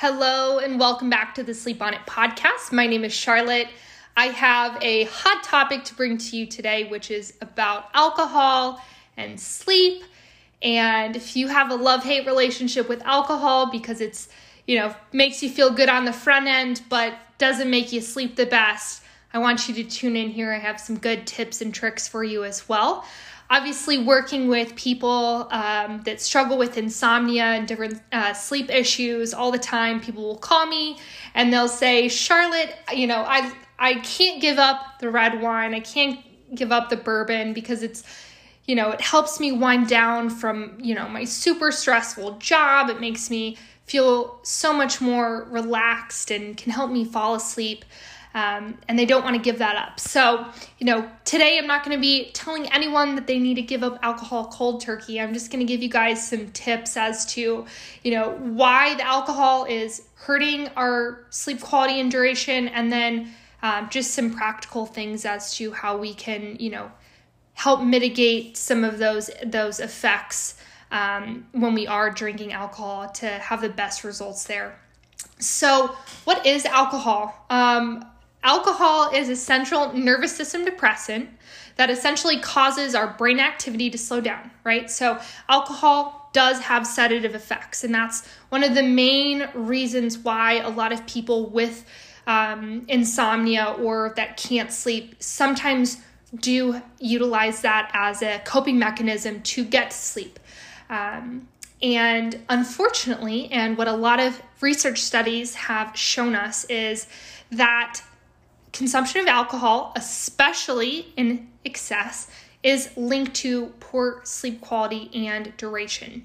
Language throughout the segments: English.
Hello, and welcome back to the Sleep On It podcast. My name is Charlotte. I have a hot topic to bring to you today, which is about alcohol and sleep. And if you have a love hate relationship with alcohol because it's, you know, makes you feel good on the front end, but doesn't make you sleep the best, I want you to tune in here. I have some good tips and tricks for you as well obviously working with people um, that struggle with insomnia and different uh, sleep issues all the time people will call me and they'll say charlotte you know i i can't give up the red wine. I can't give up the bourbon because it's you know it helps me wind down from you know my super stressful job. It makes me feel so much more relaxed and can help me fall asleep um, and they don't want to give that up. So, you know, today I'm not going to be telling anyone that they need to give up alcohol cold turkey. I'm just going to give you guys some tips as to, you know, why the alcohol is hurting our sleep quality and duration, and then um, just some practical things as to how we can, you know, help mitigate some of those those effects um, when we are drinking alcohol to have the best results there. So, what is alcohol? Um, Alcohol is a central nervous system depressant that essentially causes our brain activity to slow down, right? So, alcohol does have sedative effects, and that's one of the main reasons why a lot of people with um, insomnia or that can't sleep sometimes do utilize that as a coping mechanism to get to sleep. Um, and unfortunately, and what a lot of research studies have shown us is that consumption of alcohol, especially in excess, is linked to poor sleep quality and duration.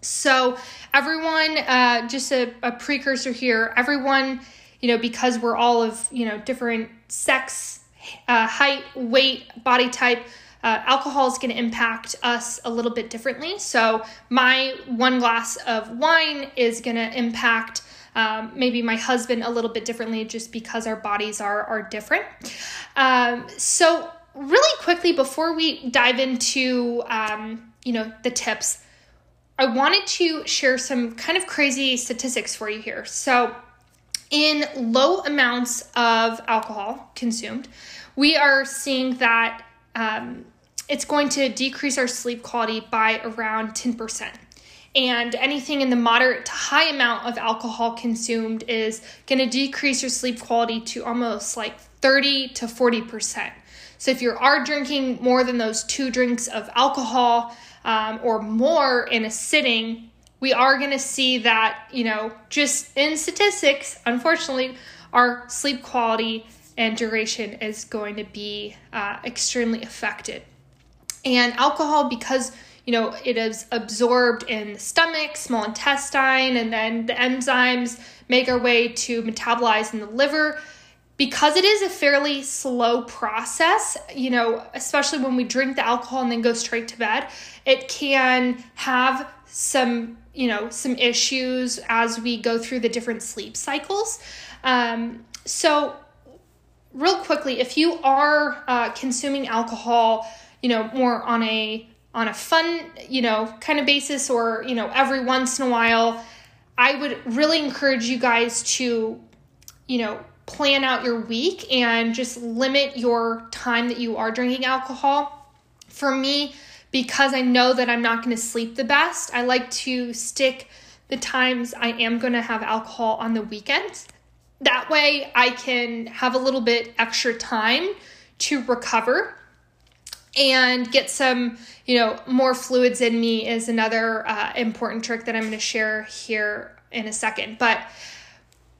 So, everyone, uh, just a, a precursor here, everyone, you know, because we're all of, you know, different sex, uh, height, weight, body type, uh, alcohol is going to impact us a little bit differently. So, my one glass of wine is going to impact um, maybe my husband a little bit differently just because our bodies are, are different. Um, so, really quickly, before we dive into, um, you know, the tips, I wanted to share some kind of crazy statistics for you here. So, in low amounts of alcohol consumed, we are seeing that um, it's going to decrease our sleep quality by around 10% and anything in the moderate to high amount of alcohol consumed is going to decrease your sleep quality to almost like 30 to 40%. So if you are drinking more than those two drinks of alcohol um, or more in a sitting, we are going to see that, you know, just in statistics, unfortunately, our sleep quality and duration is going to be uh, extremely affected. And alcohol, because you know, it is absorbed in the stomach, small intestine, and then the enzymes make our way to metabolize in the liver. Because it is a fairly slow process, you know, especially when we drink the alcohol and then go straight to bed, it can have some, you know, some issues as we go through the different sleep cycles. Um, so, real quickly, if you are uh, consuming alcohol, you know, more on a on a fun, you know, kind of basis or, you know, every once in a while, I would really encourage you guys to, you know, plan out your week and just limit your time that you are drinking alcohol. For me, because I know that I'm not going to sleep the best, I like to stick the times I am going to have alcohol on the weekends. That way, I can have a little bit extra time to recover and get some, you know, more fluids in me is another uh, important trick that I'm going to share here in a second. But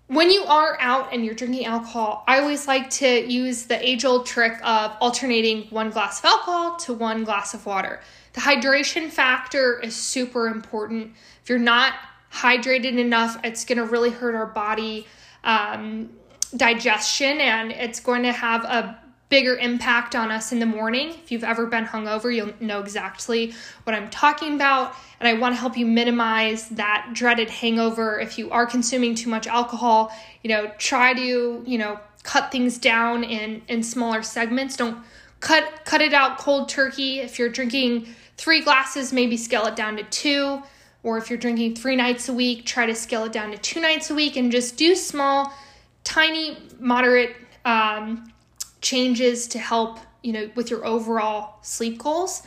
when you are out and you're drinking alcohol, I always like to use the age old trick of alternating one glass of alcohol to one glass of water. The hydration factor is super important. If you're not hydrated enough, it's going to really hurt our body um, digestion and it's going to have a bigger impact on us in the morning. If you've ever been hungover, you'll know exactly what I'm talking about. And I want to help you minimize that dreaded hangover. If you are consuming too much alcohol, you know, try to, you know, cut things down in in smaller segments. Don't cut cut it out cold turkey. If you're drinking 3 glasses, maybe scale it down to 2. or if you're drinking three nights a week, try to scale it down to two nights a week and just do small, tiny, moderate um, changes to help, you know, with your overall sleep goals.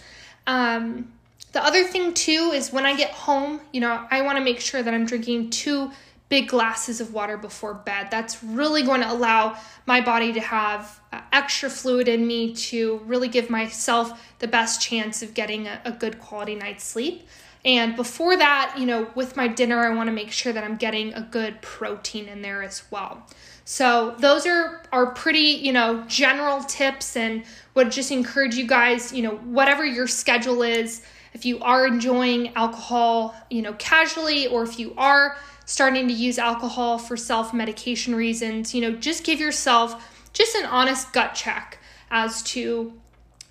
Um, the other thing too is when I get home, you know, I want to make sure that I'm drinking two big glasses of water before bed. That's really going to allow my body to have uh, extra fluid in me to really give myself the best chance of getting a, a good quality night's sleep. And before that, you know, with my dinner, I want to make sure that I'm getting a good protein in there as well. So those are are pretty, you know, general tips and would just encourage you guys, you know, whatever your schedule is, if you are enjoying alcohol, you know, casually or if you are starting to use alcohol for self-medication reasons, you know, just give yourself just an honest gut check as to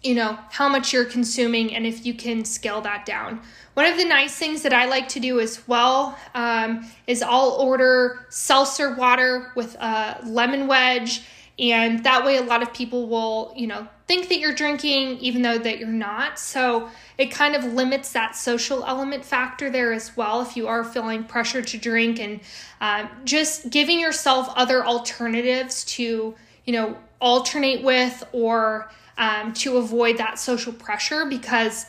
you know how much you're consuming and if you can scale that down. One of the nice things that i like to do as well um, is i'll order seltzer water with a lemon wedge and that way a lot of people will you know think that you're drinking even though that you're not. So it kind of limits that social element factor there as well if you are feeling pressure to drink and uh, just giving yourself other alternatives to you know alternate with or um, to avoid that social pressure because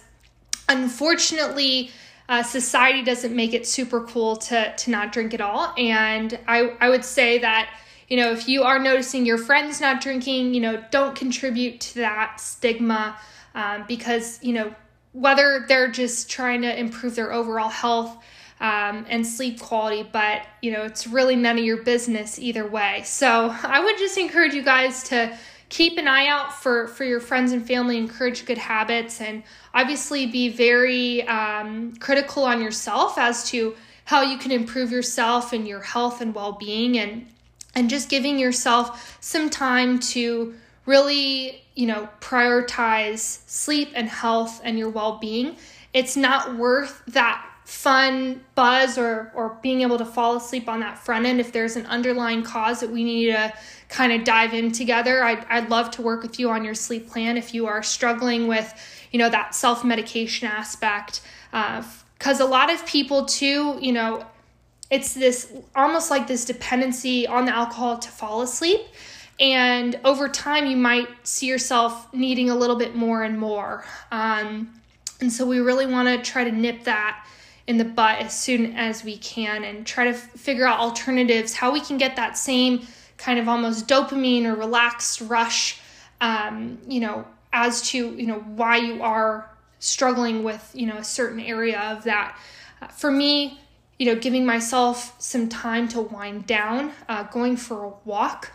unfortunately, uh, society doesn't make it super cool to, to not drink at all. And I, I would say that, you know, if you are noticing your friends not drinking, you know, don't contribute to that stigma um, because, you know, whether they're just trying to improve their overall health um, and sleep quality, but you know, it's really none of your business either way. So I would just encourage you guys to keep an eye out for for your friends and family encourage good habits and obviously be very um, critical on yourself as to how you can improve yourself and your health and well-being and and just giving yourself some time to really you know prioritize sleep and health and your well-being. It's not worth that fun buzz or or being able to fall asleep on that front end. If there's an underlying cause that we need to kind of dive in together I'd, I'd love to work with you on your sleep plan if you are struggling with you know that self-medication aspect. Because uh, a lot of people too you know it's this almost like this dependency on the alcohol to fall asleep. And over time you might see yourself needing a little bit more and more. Um, and so we really want to try to nip that in the butt as soon as we can and try to f- figure out alternatives, how we can get that same kind of almost dopamine or relaxed rush, um, you know, as to, you know, why you are struggling with, you know, a certain area of that. Uh, for me, you know, giving myself some time to wind down, uh, going for a walk,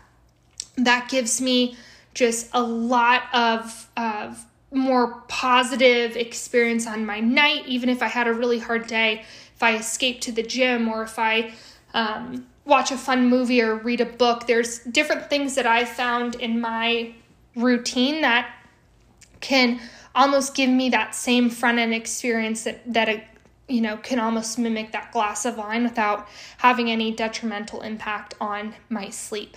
that gives me just a lot of, of more positive experience on my night, even if I had a really hard day, if I escape to the gym or if I um, watch a fun movie or read a book. There's different things that I found in my routine that can almost give me that same front end experience that that a, you know can almost mimic that glass of wine without having any detrimental impact on my sleep.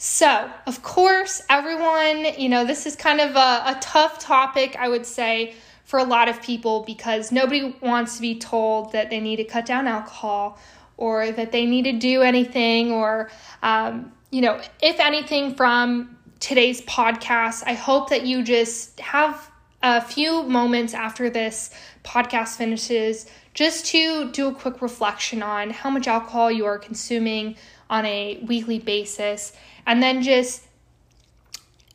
So, of course, everyone, you know, this is kind of a, a tough topic, I would say, for a lot of people because nobody wants to be told that they need to cut down alcohol or that they need to do anything or, um, you know, if anything from today's podcast, I hope that you just have a few moments after this podcast finishes just to do a quick reflection on how much alcohol you are consuming on a weekly basis and then just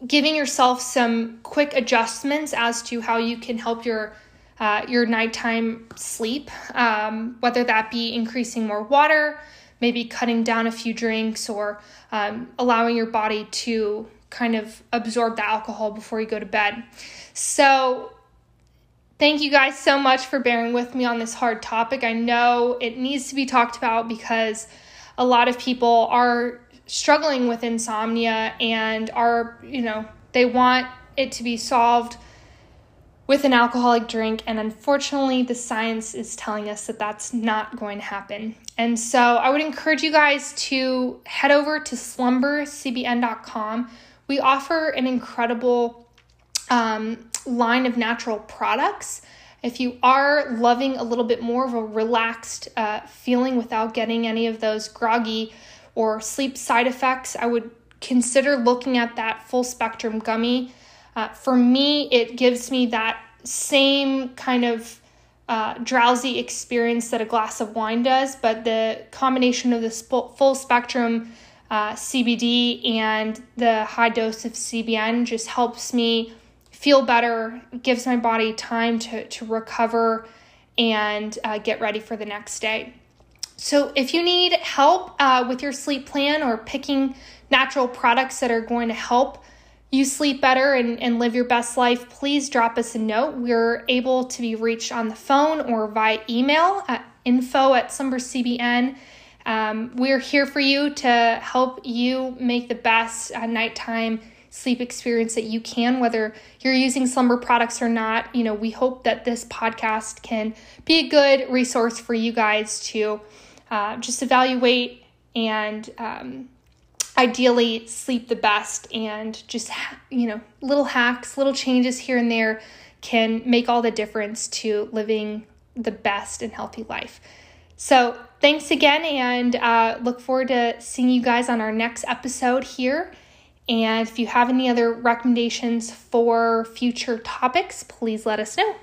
giving yourself some quick adjustments as to how you can help your uh, your nighttime sleep, um, whether that be increasing more water, maybe cutting down a few drinks, or um, allowing your body to kind of absorb the alcohol before you go to bed. So, thank you guys so much for bearing with me on this hard topic. I know it needs to be talked about because a lot of people are struggling with insomnia and are, you know, they want it to be solved with an alcoholic drink. And unfortunately, the science is telling us that that's not going to happen. And so I would encourage you guys to head over to slumbercbn.com. We offer an incredible um, line of natural products If you are loving a little bit more of a relaxed uh, feeling without getting any of those groggy or sleep side effects, I would consider looking at that full spectrum gummy. Uh, for me, it gives me that same kind of uh, drowsy experience that a glass of wine does, but the combination of this full spectrum uh, CBD and the high dose of CBN just helps me feel better, gives my body time to, to recover and uh, get ready for the next day. So, if you need help uh, with your sleep plan or picking natural products that are going to help you sleep better and, and live your best life, please drop us a note. We're able to be reached on the phone or via email at info at SlumberCBN. Um, we're here for you to help you make the best uh, nighttime sleep experience that you can, whether you're using slumber products or not. You know, we hope that this podcast can be a good resource for you guys to uh, just evaluate and um, ideally sleep the best and just, you know, little hacks, little changes here and there can make all the difference to living the best and healthy life. So, thanks again, and uh, look forward to seeing you guys on our next episode here. And if you have any other recommendations for future topics, please let us know.